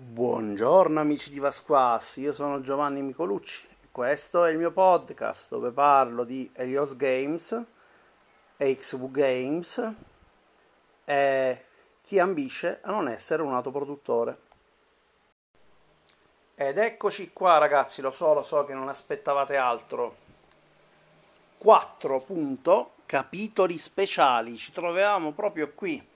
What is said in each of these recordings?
Buongiorno amici di Vasquassi, io sono Giovanni Micolucci e questo è il mio podcast dove parlo di Helios Games, XV Games e chi ambisce a non essere un autoproduttore. Ed eccoci qua ragazzi, lo so, lo so che non aspettavate altro. 4 punto, capitoli speciali, ci troviamo proprio qui.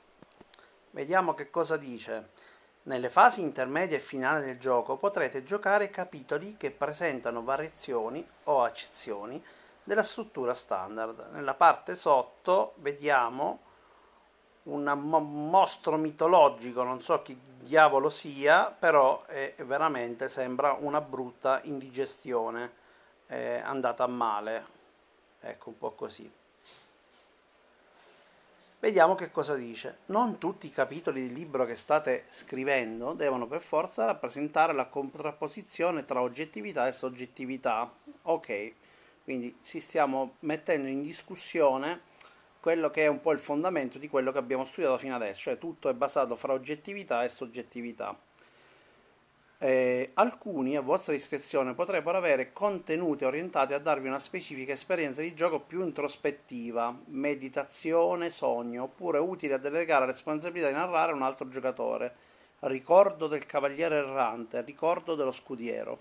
Vediamo che cosa dice. Nelle fasi intermedie e finali del gioco potrete giocare capitoli che presentano variazioni o accezioni della struttura standard. Nella parte sotto vediamo un mo- mostro mitologico, non so chi diavolo sia, però è, veramente sembra una brutta indigestione è andata a male. Ecco un po' così. Vediamo che cosa dice. Non tutti i capitoli del libro che state scrivendo devono per forza rappresentare la contrapposizione tra oggettività e soggettività. Ok, quindi ci stiamo mettendo in discussione quello che è un po' il fondamento di quello che abbiamo studiato fino adesso, cioè tutto è basato fra oggettività e soggettività. Eh, alcuni a vostra discrezione potrebbero avere contenuti orientati a darvi una specifica esperienza di gioco più introspettiva, meditazione, sogno, oppure utili a delegare la responsabilità di narrare a un altro giocatore. Ricordo del cavaliere errante, ricordo dello scudiero.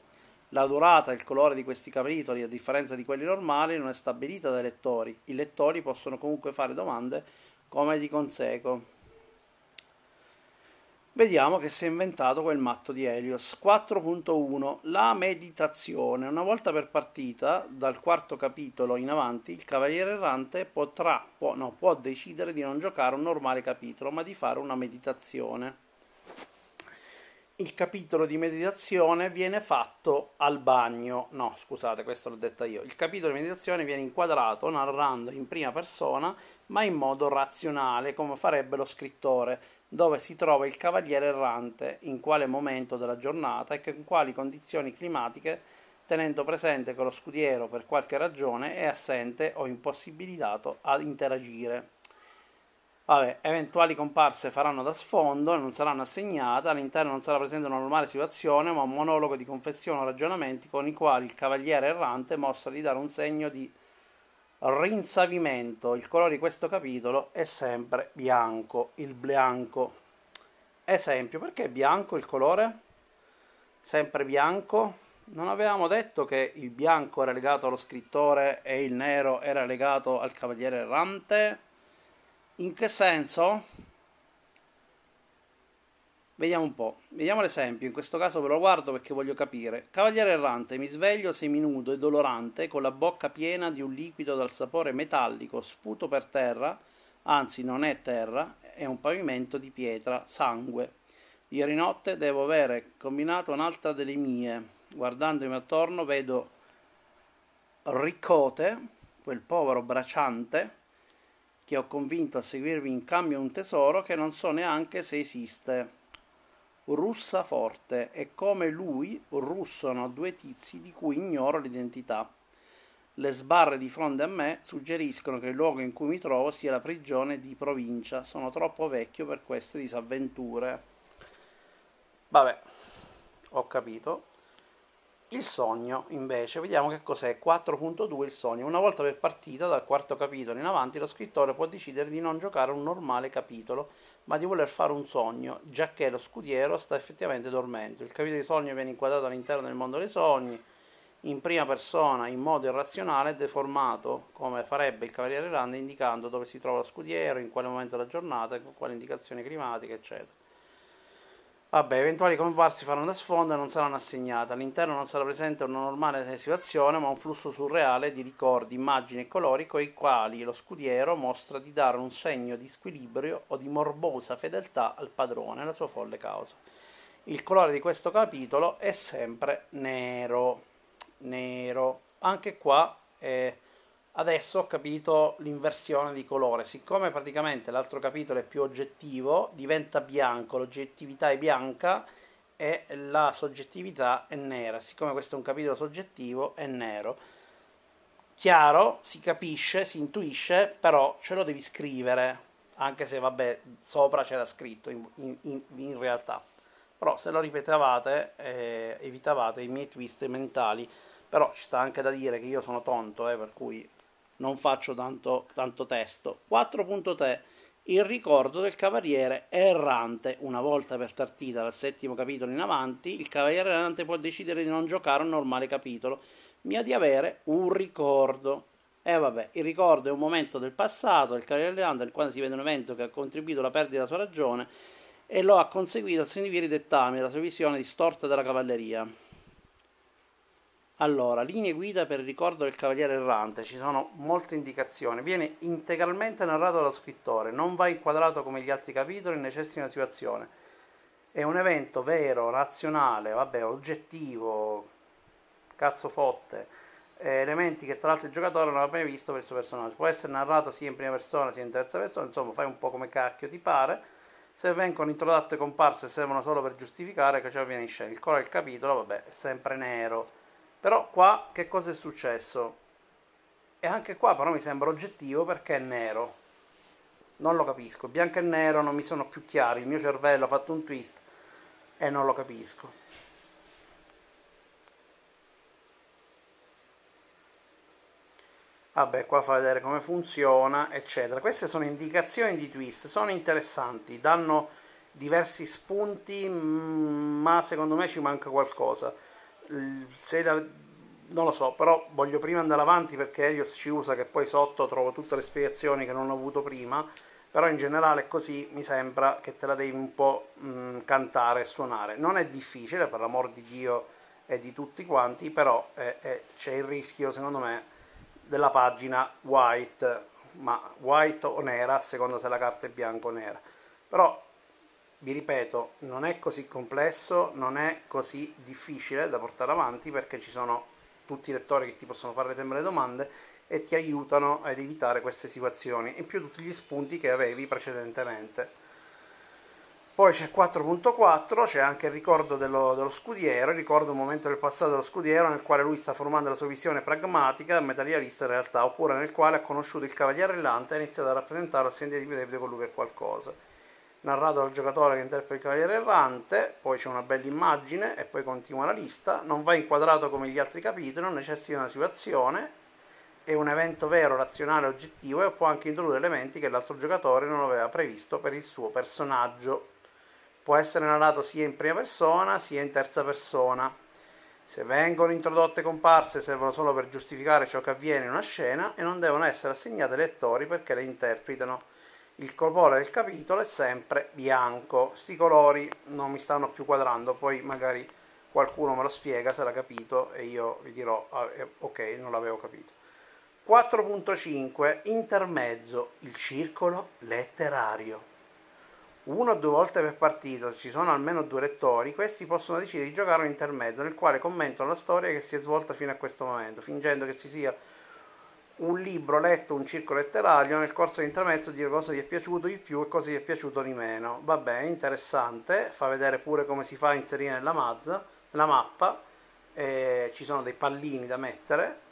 La durata e il colore di questi capitoli, a differenza di quelli normali, non è stabilita dai lettori. I lettori possono comunque fare domande come di conseguo. Vediamo che si è inventato quel matto di Helios. 4.1 La meditazione. Una volta per partita, dal quarto capitolo in avanti, il cavaliere errante potrà, può, no, può decidere di non giocare un normale capitolo, ma di fare una meditazione. Il capitolo di meditazione viene fatto al bagno. No, scusate, questo l'ho detto io. Il capitolo di meditazione viene inquadrato narrando in prima persona, ma in modo razionale, come farebbe lo scrittore dove si trova il cavaliere errante, in quale momento della giornata e con quali condizioni climatiche, tenendo presente che lo scudiero per qualche ragione è assente o impossibilitato ad interagire. Vabbè, eventuali comparse faranno da sfondo e non saranno assegnate, all'interno non sarà presente una normale situazione, ma un monologo di confessione o ragionamenti con i quali il cavaliere errante mostra di dare un segno di rinsavimento. Il colore di questo capitolo è sempre bianco, il bianco. Esempio, perché bianco il colore? Sempre bianco? Non avevamo detto che il bianco era legato allo scrittore e il nero era legato al cavaliere errante? In che senso? Vediamo un po', vediamo l'esempio, in questo caso ve lo guardo perché voglio capire. Cavaliere errante, mi sveglio seminudo e dolorante, con la bocca piena di un liquido dal sapore metallico, sputo per terra, anzi non è terra, è un pavimento di pietra, sangue. Ieri notte devo avere combinato un'altra delle mie. Guardandomi attorno vedo Ricote, quel povero bracciante, che ho convinto a seguirmi in cambio un tesoro che non so neanche se esiste russa forte e come lui russano due tizi di cui ignoro l'identità. Le sbarre di fronte a me suggeriscono che il luogo in cui mi trovo sia la prigione di provincia. Sono troppo vecchio per queste disavventure. Vabbè, ho capito. Il sogno, invece, vediamo che cos'è. 4.2 il sogno. Una volta per partita, dal quarto capitolo in avanti, lo scrittore può decidere di non giocare un normale capitolo, ma di voler fare un sogno, giacché lo scudiero sta effettivamente dormendo. Il capitolo di sogno viene inquadrato all'interno del mondo dei sogni, in prima persona, in modo irrazionale e deformato, come farebbe il Cavaliere Grande, indicando dove si trova lo scudiero, in quale momento della giornata, con quale indicazione climatica, eccetera. Vabbè, eventuali comparsi faranno da sfondo e non saranno assegnate. All'interno non sarà presente una normale situazione, ma un flusso surreale di ricordi, immagini e colori con i quali lo scudiero mostra di dare un segno di squilibrio o di morbosa fedeltà al padrone, la sua folle causa. Il colore di questo capitolo è sempre nero. Nero. Anche qua è Adesso ho capito l'inversione di colore, siccome praticamente l'altro capitolo è più oggettivo, diventa bianco, l'oggettività è bianca e la soggettività è nera, siccome questo è un capitolo soggettivo è nero. Chiaro, si capisce, si intuisce, però ce lo devi scrivere, anche se vabbè, sopra c'era scritto in, in, in realtà. però se lo ripetevate eh, evitavate i miei twist mentali, però ci sta anche da dire che io sono tonto, eh, per cui non faccio tanto, tanto testo. 4.3 il ricordo del cavaliere errante. Una volta per partita dal settimo capitolo in avanti, il cavaliere errante può decidere di non giocare un normale capitolo, ma di avere un ricordo. E eh vabbè, il ricordo è un momento del passato del cavaliere errante nel quale si vede un evento che ha contribuito alla perdita della sua ragione e lo ha conseguito a seguire i dettami della sua visione distorta della cavalleria. Allora, linee guida per il ricordo del Cavaliere Errante, ci sono molte indicazioni. Viene integralmente narrato dallo scrittore, non va inquadrato come gli altri capitoli, necessita una situazione. È un evento vero, razionale, vabbè, oggettivo, cazzo fotte, eh, elementi che tra l'altro il giocatore non aveva mai visto per il suo personaggio. Può essere narrato sia in prima persona sia in terza persona, insomma, fai un po' come cacchio ti pare. Se vengono introdotte comparse servono solo per giustificare che ciò avviene in scena. Il colore del capitolo, vabbè, è sempre nero però qua che cosa è successo? E anche qua però mi sembra oggettivo perché è nero. Non lo capisco. Bianco e nero non mi sono più chiari. Il mio cervello ha fatto un twist e non lo capisco. Vabbè, qua fa vedere come funziona, eccetera. Queste sono indicazioni di twist, sono interessanti, danno diversi spunti, mm, ma secondo me ci manca qualcosa se la, non lo so, però voglio prima andare avanti perché Helios ci usa che poi sotto trovo tutte le spiegazioni che non ho avuto prima, però in generale così mi sembra che te la devi un po' mh, cantare e suonare. Non è difficile, per l'amor di Dio e di tutti quanti, però è, è, c'è il rischio, secondo me, della pagina white, ma white o nera, a seconda se la carta è bianca o nera. Però vi ripeto, non è così complesso, non è così difficile da portare avanti perché ci sono tutti i lettori che ti possono fare sempre le domande e ti aiutano ad evitare queste situazioni, in più tutti gli spunti che avevi precedentemente. Poi c'è 4.4, c'è anche il ricordo dello, dello, scudiero, ricordo un momento del passato dello scudiero nel quale lui sta formando la sua visione pragmatica, materialista in realtà, oppure nel quale ha conosciuto il cavaliere Rillante e ha iniziato a rappresentarlo a sentire di vedere con lui per qualcosa narrato dal giocatore che interpreta il cavaliere errante, poi c'è una bella immagine e poi continua la lista, non va inquadrato come gli altri capitoli, non necessita una situazione, è un evento vero, razionale, oggettivo e può anche introdurre elementi che l'altro giocatore non aveva previsto per il suo personaggio. Può essere narrato sia in prima persona sia in terza persona. Se vengono introdotte comparse servono solo per giustificare ciò che avviene in una scena e non devono essere assegnate ai lettori perché le interpretano il colore del capitolo è sempre bianco. Sti colori non mi stanno più quadrando, poi magari qualcuno me lo spiega se l'ha capito e io vi dirò ah, eh, ok, non l'avevo capito. 4.5 Intermezzo, il circolo letterario. Uno o due volte per partita, se ci sono almeno due lettori, questi possono decidere di giocare un intermezzo nel quale commentano la storia che si è svolta fino a questo momento, fingendo che ci sia un libro letto, un circo letterario, nel corso dell'intermezzo dire cosa gli è piaciuto di più e cosa gli è piaciuto di meno. Vabbè, interessante, fa vedere pure come si fa a inserire nella, mazza, nella mappa, eh, ci sono dei pallini da mettere.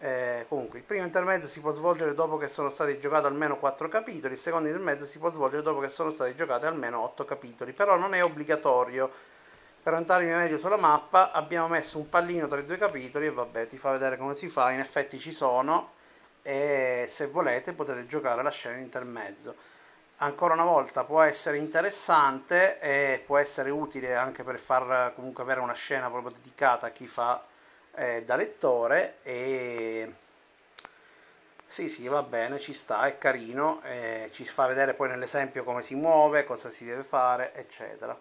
Eh, comunque, il primo intermezzo si può svolgere dopo che sono stati giocati almeno 4 capitoli, il secondo intermezzo si può svolgere dopo che sono stati giocati almeno 8 capitoli, però non è obbligatorio. Per andare meglio sulla mappa abbiamo messo un pallino tra i due capitoli e vabbè, ti fa vedere come si fa, in effetti ci sono e se volete potete giocare la scena in intermezzo. Ancora una volta può essere interessante e può essere utile anche per far comunque avere una scena proprio dedicata a chi fa eh, da lettore e sì sì va bene ci sta è carino eh, ci fa vedere poi nell'esempio come si muove cosa si deve fare eccetera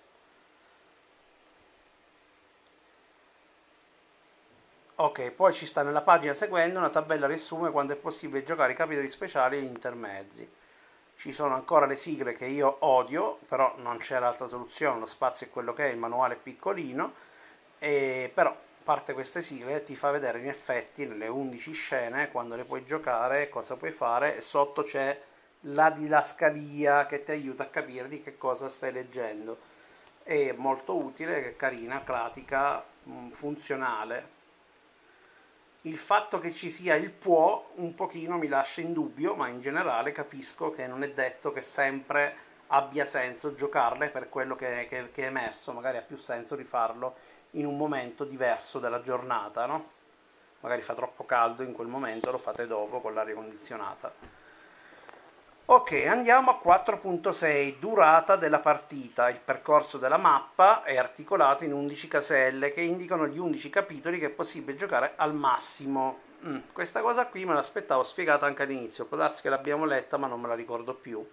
Ok, poi ci sta nella pagina seguente una tabella riassume quando è possibile giocare i capitoli speciali e gli intermezzi. Ci sono ancora le sigle che io odio, però non c'è l'altra soluzione, lo spazio è quello che è, il manuale è piccolino, e però parte queste sigle ti fa vedere in effetti nelle 11 scene quando le puoi giocare, cosa puoi fare e sotto c'è la didascalia che ti aiuta a capire di che cosa stai leggendo. È molto utile, carina, pratica, mm, funzionale il fatto che ci sia il può un pochino mi lascia in dubbio, ma in generale capisco che non è detto che sempre abbia senso giocarle per quello che, che, che, è emerso, magari ha più senso rifarlo in un momento diverso della giornata, no? Magari fa troppo caldo in quel momento, lo fate dopo con l'aria condizionata. Ok, andiamo a 4.6, durata della partita. Il percorso della mappa è articolato in 11 caselle che indicano gli 11 capitoli che è possibile giocare al massimo. Mm, questa cosa qui me l'aspettavo spiegata anche all'inizio, può darsi che l'abbiamo letta ma non me la ricordo più.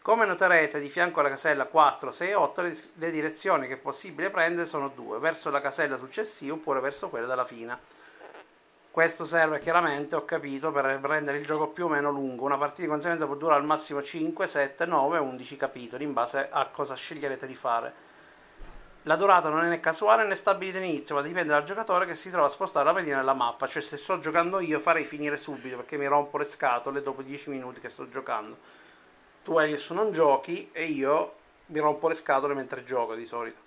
Come noterete, di fianco alla casella 4, 6 e 8 le, le direzioni che è possibile prendere sono due, verso la casella successiva oppure verso quella della fine. Questo serve chiaramente, ho capito, per rendere il gioco più o meno lungo. Una partita di conseguenza può durare al massimo 5, 7, 9, 11 capitoli, in base a cosa sceglierete di fare. La durata non è né casuale né stabilita all'inizio, ma dipende dal giocatore che si trova a spostare la pedina nella mappa. Cioè, se sto giocando io, farei finire subito perché mi rompo le scatole dopo 10 minuti che sto giocando tu Elias non giochi e io mi rompo le scatole mentre gioco di solito.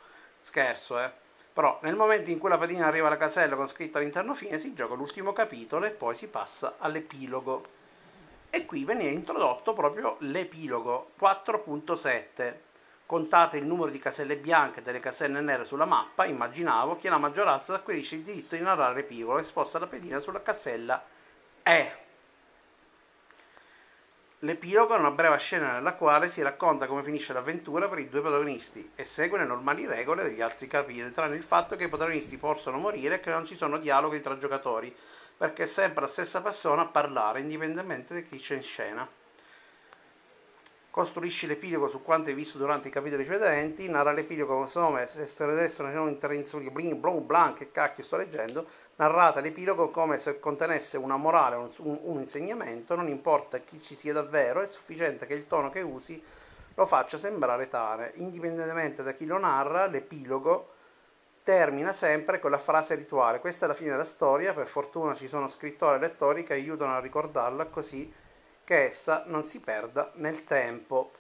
Scherzo, eh. Però nel momento in cui la pedina arriva alla casella con scritto all'interno fine si gioca l'ultimo capitolo e poi si passa all'epilogo. E qui viene introdotto proprio l'epilogo 4.7. Contate il numero di caselle bianche e delle caselle nere sulla mappa, immaginavo che la maggioranza acquisisce il diritto di narrare l'epilogo e sposta la pedina sulla casella E. L'epilogo è una breve scena nella quale si racconta come finisce l'avventura per i due protagonisti e segue le normali regole degli altri capitoli, tranne il fatto che i protagonisti possono morire e che non ci sono dialoghi tra giocatori, perché è sempre la stessa persona a parlare, indipendentemente da chi c'è in scena. Costruisci l'epilogo su quanto hai visto durante i capitoli precedenti, narra l'epilogo con suo nome, destra non intervenzioni, bling, blong, blanc, che cacchio sto leggendo, narrata l'epilogo come se contenesse una morale, un, un, insegnamento, non importa chi ci sia davvero, è sufficiente che il tono che usi lo faccia sembrare tale. Indipendentemente da chi lo narra, l'epilogo termina sempre con la frase rituale. Questa è la fine della storia, per fortuna ci sono scrittori e lettori che aiutano a ricordarla così che essa non si perda nel tempo.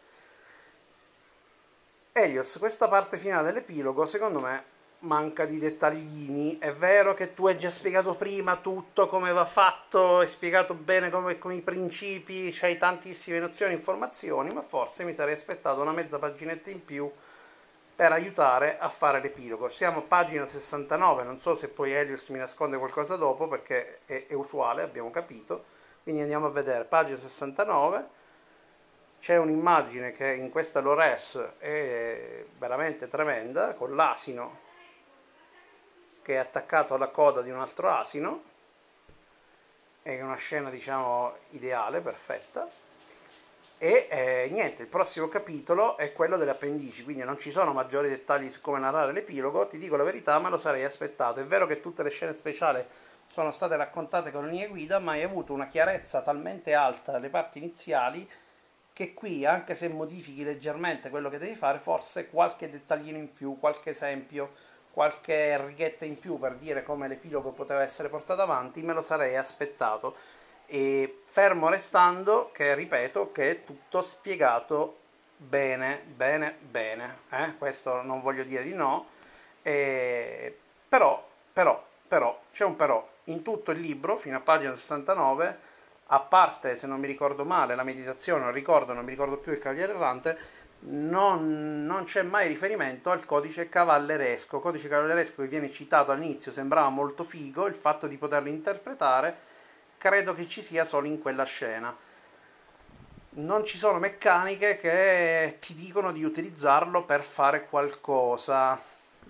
Elios, questa parte finale dell'epilogo, secondo me, manca di dettaglini. È vero che tu hai già spiegato prima tutto come va fatto, hai spiegato bene come, come i principi, c'hai tantissime nozioni e informazioni, ma forse mi sarei aspettato una mezza paginetta in più per aiutare a fare l'epilogo. Siamo a pagina 69, non so se poi Elios mi nasconde qualcosa dopo perché è, è usuale, abbiamo capito. Quindi andiamo a vedere, pagina 69 c'è un'immagine che in questa Lores è veramente tremenda, con l'asino che è attaccato alla coda di un altro asino, è una scena diciamo ideale, perfetta. E eh, niente, il prossimo capitolo è quello delle appendici, quindi non ci sono maggiori dettagli su come narrare l'epilogo, ti dico la verità, me lo sarei aspettato. È vero che tutte le scene speciali sono state raccontate con linee guida, ma hai avuto una chiarezza talmente alta alle parti iniziali che qui, anche se modifichi leggermente quello che devi fare, forse qualche dettaglino in più, qualche esempio qualche righetta in più per dire come l'epilogo poteva essere portato avanti, me lo sarei aspettato. E fermo restando che, ripeto, che è tutto spiegato bene, bene, bene. Eh? Questo non voglio dire di no. E, però, però, però, c'è un però. In tutto il libro, fino a pagina 69, a parte, se non mi ricordo male, la meditazione, non ricordo, non mi ricordo più il Cavaliere Errante, non, non, c'è mai riferimento al codice cavalleresco. Il codice cavalleresco che viene citato all'inizio sembrava molto figo, il fatto di poterlo interpretare credo che ci sia solo in quella scena. Non ci sono meccaniche che ti dicono di utilizzarlo per fare qualcosa.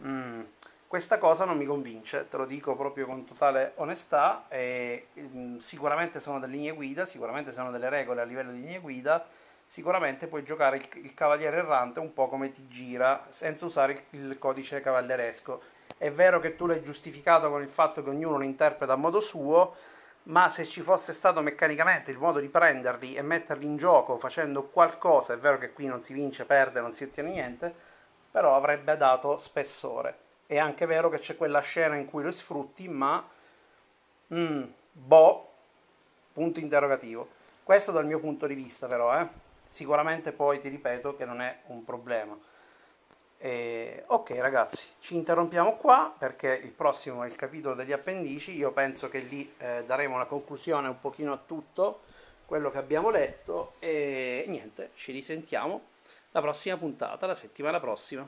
Mm. Questa cosa non mi convince, te lo dico proprio con totale onestà. E, mm, sicuramente sono delle linee guida, sicuramente sono delle regole a livello di linee guida sicuramente puoi giocare il, il, cavaliere errante un po' come ti gira, senza usare il, il, codice cavalleresco. È vero che tu l'hai giustificato con il fatto che ognuno lo interpreta a modo suo, ma se ci fosse stato meccanicamente il modo di prenderli e metterli in gioco facendo qualcosa, è vero che qui non si vince, perde, non si ottiene niente, però avrebbe dato spessore. È anche vero che c'è quella scena in cui lo sfrutti, ma... Mm, boh, punto interrogativo. Questo dal mio punto di vista però, eh. Sicuramente poi ti ripeto che non è un problema. E, ok ragazzi, ci interrompiamo qua perché il prossimo è il capitolo degli appendici. Io penso che lì eh, daremo una conclusione un pochino a tutto quello che abbiamo letto e niente, ci risentiamo la la prossima puntata, la settimana prossima.